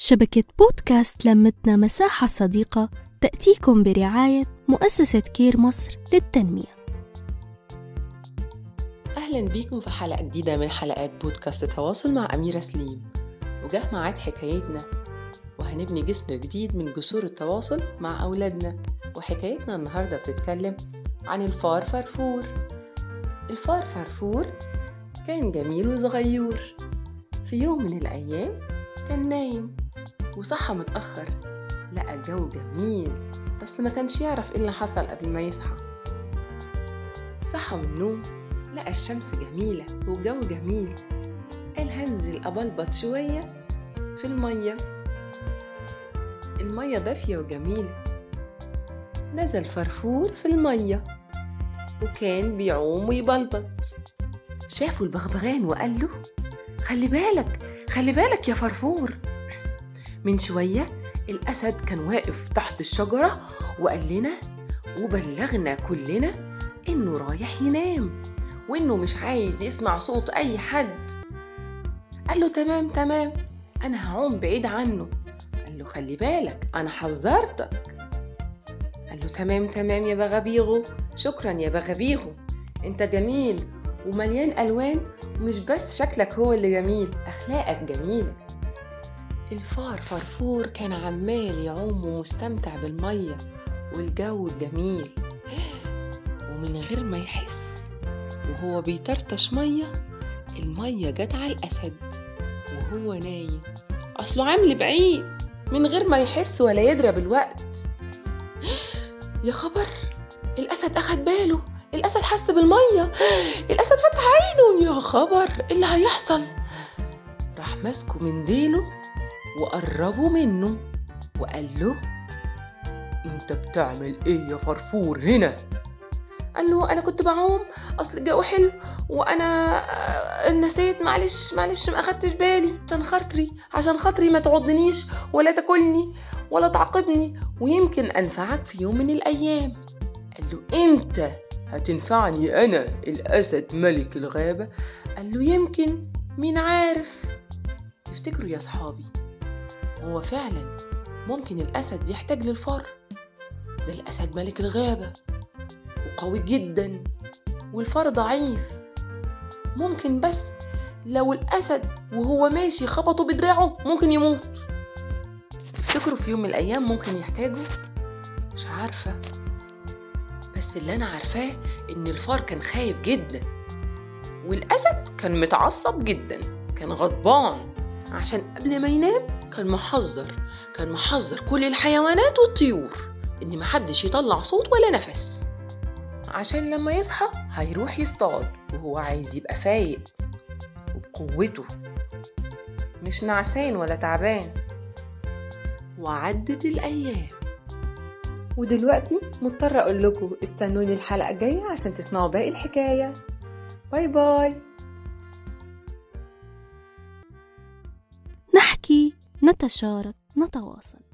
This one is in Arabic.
شبكة بودكاست لمتنا مساحة صديقة تأتيكم برعاية مؤسسة كير مصر للتنمية. أهلا بيكم في حلقة جديدة من حلقات بودكاست تواصل مع أميرة سليم. وجه معاد حكايتنا. وهنبني جسر جديد من جسور التواصل مع أولادنا. وحكايتنا النهاردة بتتكلم عن الفار فرفور. الفار فرفور كان جميل وصغير. في يوم من الأيام كان نايم. وصحى متأخر. لقى الجو جميل بس ما كانش يعرف إيه اللي حصل قبل ما يصحى. صحى من النوم لقى الشمس جميلة والجو جميل. قال هنزل أبلبط شوية في المية. المية دافية وجميلة. نزل فرفور في المية وكان بيعوم ويبلبط. شافوا البغبغان وقال له خلي بالك خلي بالك يا فرفور. من شوية الأسد كان واقف تحت الشجرة وقال لنا وبلغنا كلنا إنه رايح ينام وإنه مش عايز يسمع صوت أي حد. قال له تمام تمام أنا هعوم بعيد عنه. قال له خلي بالك أنا حذرتك. قال له تمام تمام يا بغبيغو شكرا يا بغبيغو أنت جميل ومليان ألوان ومش بس شكلك هو اللي جميل أخلاقك جميلة. الفار فرفور كان عمال يعوم ومستمتع بالمية والجو الجميل ومن غير ما يحس وهو بيطرطش مية المية جت على الأسد وهو نايم. أصله عامل بعيد من غير ما يحس ولا يدرى بالوقت. يا خبر! الأسد أخد باله الأسد حس بالمية الأسد فتح عينه. يا خبر! إيه اللي هيحصل؟ راح ماسكه من ديله وقربوا منه وقال له أنت بتعمل إيه يا فرفور هنا؟ قال له أنا كنت بعوم أصل الجو حلو وأنا آه، نسيت معلش معلش ما أخدتش بالي عشان خاطري عشان خاطري ما تعضنيش ولا تاكلني ولا تعاقبني ويمكن أنفعك في يوم من الأيام. قال له أنت هتنفعني أنا الأسد ملك الغابة؟ قال له يمكن مين عارف. تفتكروا يا صحابي هو فعلا ممكن الأسد يحتاج للفار. ده الأسد ملك الغابة وقوي جدا والفار ضعيف. ممكن بس لو الأسد وهو ماشي خبطه بدراعه ممكن يموت. تفتكروا في يوم من الأيام ممكن يحتاجوا؟ مش عارفة. بس اللي أنا عارفاه إن الفار كان خايف جدا والأسد كان متعصب جدا كان غضبان. عشان قبل ما ينام كان محذر كان محذر كل الحيوانات والطيور إن محدش يطلع صوت ولا نفس. عشان لما يصحى هيروح يصطاد وهو عايز يبقى فايق. وبقوته مش نعسان ولا تعبان. وعدت الأيام. ودلوقتي مضطرة أقول لكم استنوني الحلقة الجاية عشان تسمعوا باقي الحكاية. باي باي. نتشارك نتواصل.